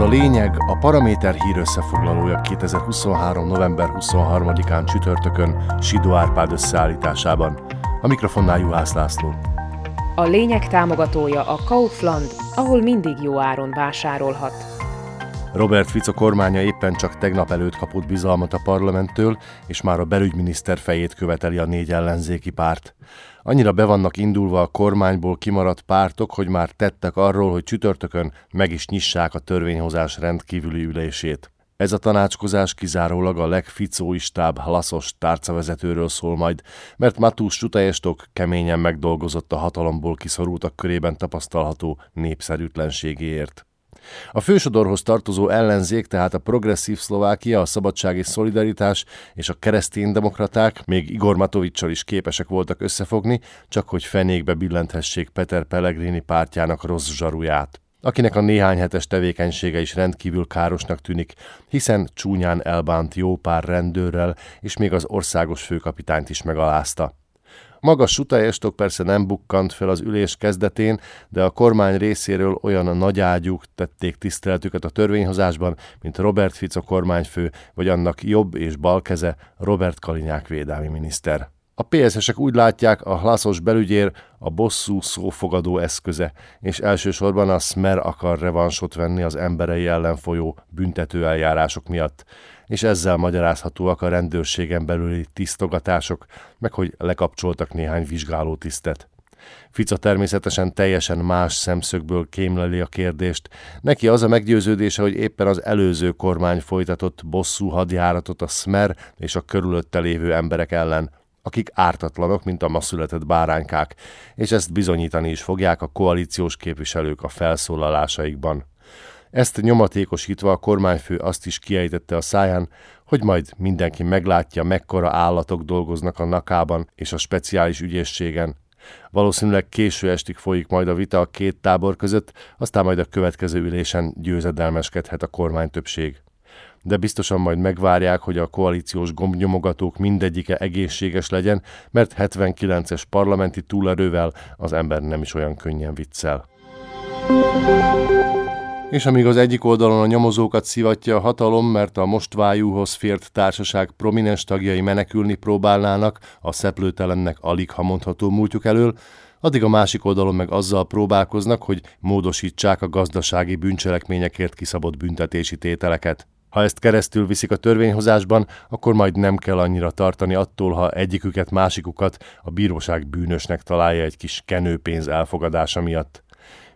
Ez a lényeg a Paraméter hír összefoglalója 2023. november 23-án csütörtökön Sidó Árpád összeállításában. A mikrofonnál Juhász László. A lényeg támogatója a Kaufland, ahol mindig jó áron vásárolhat. Robert Fico kormánya éppen csak tegnap előtt kapott bizalmat a parlamenttől, és már a belügyminiszter fejét követeli a négy ellenzéki párt. Annyira be vannak indulva a kormányból kimaradt pártok, hogy már tettek arról, hogy csütörtökön meg is nyissák a törvényhozás rendkívüli ülését. Ez a tanácskozás kizárólag a legficóistább laszos tárcavezetőről szól majd, mert Matús Sutajestok keményen megdolgozott a hatalomból kiszorultak körében tapasztalható népszerűtlenségéért. A fősodorhoz tartozó ellenzék, tehát a progresszív Szlovákia, a Szabadság és Szolidaritás és a kereszténydemokraták még Igor Matovicsal is képesek voltak összefogni, csak hogy fenékbe billenthessék Peter Pellegrini pártjának rossz zsaruját akinek a néhány hetes tevékenysége is rendkívül károsnak tűnik, hiszen csúnyán elbánt jó pár rendőrrel, és még az országos főkapitányt is megalázta. Maga Sutajestok persze nem bukkant fel az ülés kezdetén, de a kormány részéről olyan a nagy ágyúk tették tiszteletüket a törvényhozásban, mint Robert Fico kormányfő, vagy annak jobb és bal keze Robert Kalinyák védelmi miniszter. A PSZ-esek úgy látják, a hlaszos belügyér a bosszú szófogadó eszköze, és elsősorban a Smer akar revansot venni az emberei ellen folyó büntetőeljárások miatt, és ezzel magyarázhatóak a rendőrségen belüli tisztogatások, meg hogy lekapcsoltak néhány vizsgáló tisztet. Fica természetesen teljesen más szemszögből kémleli a kérdést. Neki az a meggyőződése, hogy éppen az előző kormány folytatott bosszú hadjáratot a Smer és a körülötte lévő emberek ellen, akik ártatlanok, mint a ma született báránykák, és ezt bizonyítani is fogják a koalíciós képviselők a felszólalásaikban. Ezt nyomatékosítva a kormányfő azt is kiejtette a száján, hogy majd mindenki meglátja, mekkora állatok dolgoznak a nakában és a speciális ügyészségen. Valószínűleg késő estig folyik majd a vita a két tábor között, aztán majd a következő ülésen győzedelmeskedhet a kormány többség de biztosan majd megvárják, hogy a koalíciós gombnyomogatók mindegyike egészséges legyen, mert 79-es parlamenti túlerővel az ember nem is olyan könnyen viccel. És amíg az egyik oldalon a nyomozókat szivatja a hatalom, mert a mostvájúhoz fért társaság prominens tagjai menekülni próbálnának a szeplőtelennek alig ha mondható múltjuk elől, addig a másik oldalon meg azzal próbálkoznak, hogy módosítsák a gazdasági bűncselekményekért kiszabott büntetési tételeket. Ha ezt keresztül viszik a törvényhozásban, akkor majd nem kell annyira tartani attól, ha egyiküket, másikukat a bíróság bűnösnek találja egy kis kenőpénz elfogadása miatt.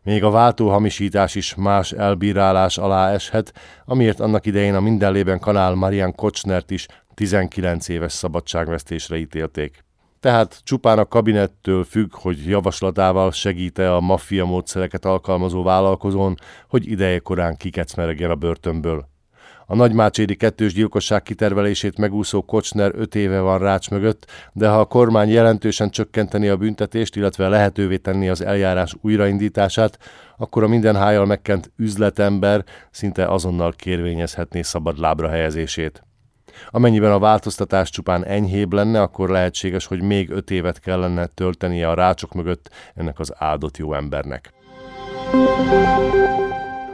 Még a váltóhamisítás is más elbírálás alá eshet, amiért annak idején a mindenlében kanál Marian Kocsnert is 19 éves szabadságvesztésre ítélték. Tehát csupán a kabinettől függ, hogy javaslatával segíte a maffia módszereket alkalmazó vállalkozón, hogy ideje korán kikecmeregjen a börtönből. A nagymácséri kettős gyilkosság kitervelését megúszó Kocsner öt éve van rács mögött, de ha a kormány jelentősen csökkenteni a büntetést, illetve lehetővé tenni az eljárás újraindítását, akkor a minden hájjal megkent üzletember szinte azonnal kérvényezhetné szabad lábra helyezését. Amennyiben a változtatás csupán enyhébb lenne, akkor lehetséges, hogy még öt évet kellene töltenie a rácsok mögött ennek az áldott jó embernek.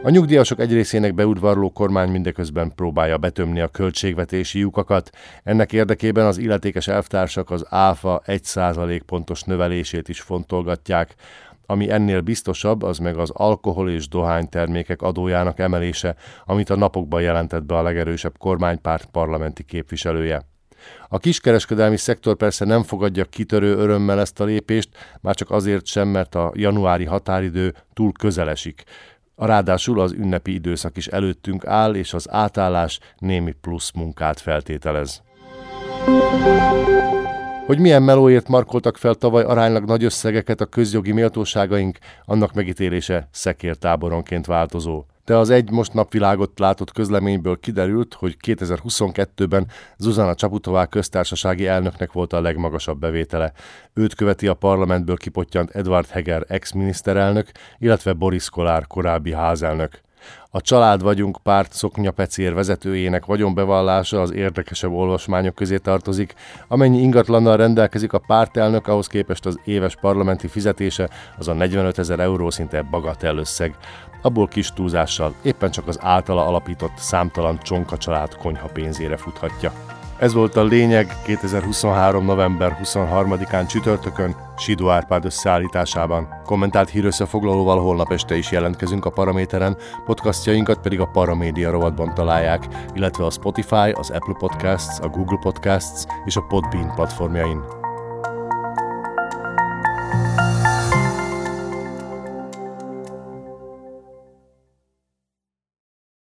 A nyugdíjasok egy részének beudvarló kormány mindeközben próbálja betömni a költségvetési lyukakat. Ennek érdekében az illetékes elvtársak az ÁFA 1% pontos növelését is fontolgatják. Ami ennél biztosabb, az meg az alkohol és dohánytermékek adójának emelése, amit a napokban jelentett be a legerősebb kormánypárt parlamenti képviselője. A kiskereskedelmi szektor persze nem fogadja kitörő örömmel ezt a lépést, már csak azért sem, mert a januári határidő túl közelesik. Ráadásul az ünnepi időszak is előttünk áll, és az átállás némi plusz munkát feltételez. Hogy milyen melóért markoltak fel tavaly aránylag nagy összegeket a közjogi méltóságaink, annak megítélése szekértáboronként változó de az egy most napvilágot látott közleményből kiderült, hogy 2022-ben Zuzana Csaputová köztársasági elnöknek volt a legmagasabb bevétele. Őt követi a parlamentből kipottyant Edward Heger ex-miniszterelnök, illetve Boris Kolár korábbi házelnök. A Család vagyunk párt Szoknya Pecér vezetőjének vagyonbevallása az érdekesebb olvasmányok közé tartozik. Amennyi ingatlannal rendelkezik a pártelnök, ahhoz képest az éves parlamenti fizetése az a 45 ezer euró szinte bagatell összeg. Abból kis túlzással éppen csak az általa alapított számtalan csonka család konyha pénzére futhatja. Ez volt a lényeg 2023. november 23-án csütörtökön Sidó Árpád összeállításában. Kommentált hírösszefoglalóval holnap este is jelentkezünk a Paraméteren, podcastjainkat pedig a Paramédia rovatban találják, illetve a Spotify, az Apple Podcasts, a Google Podcasts és a Podbean platformjain.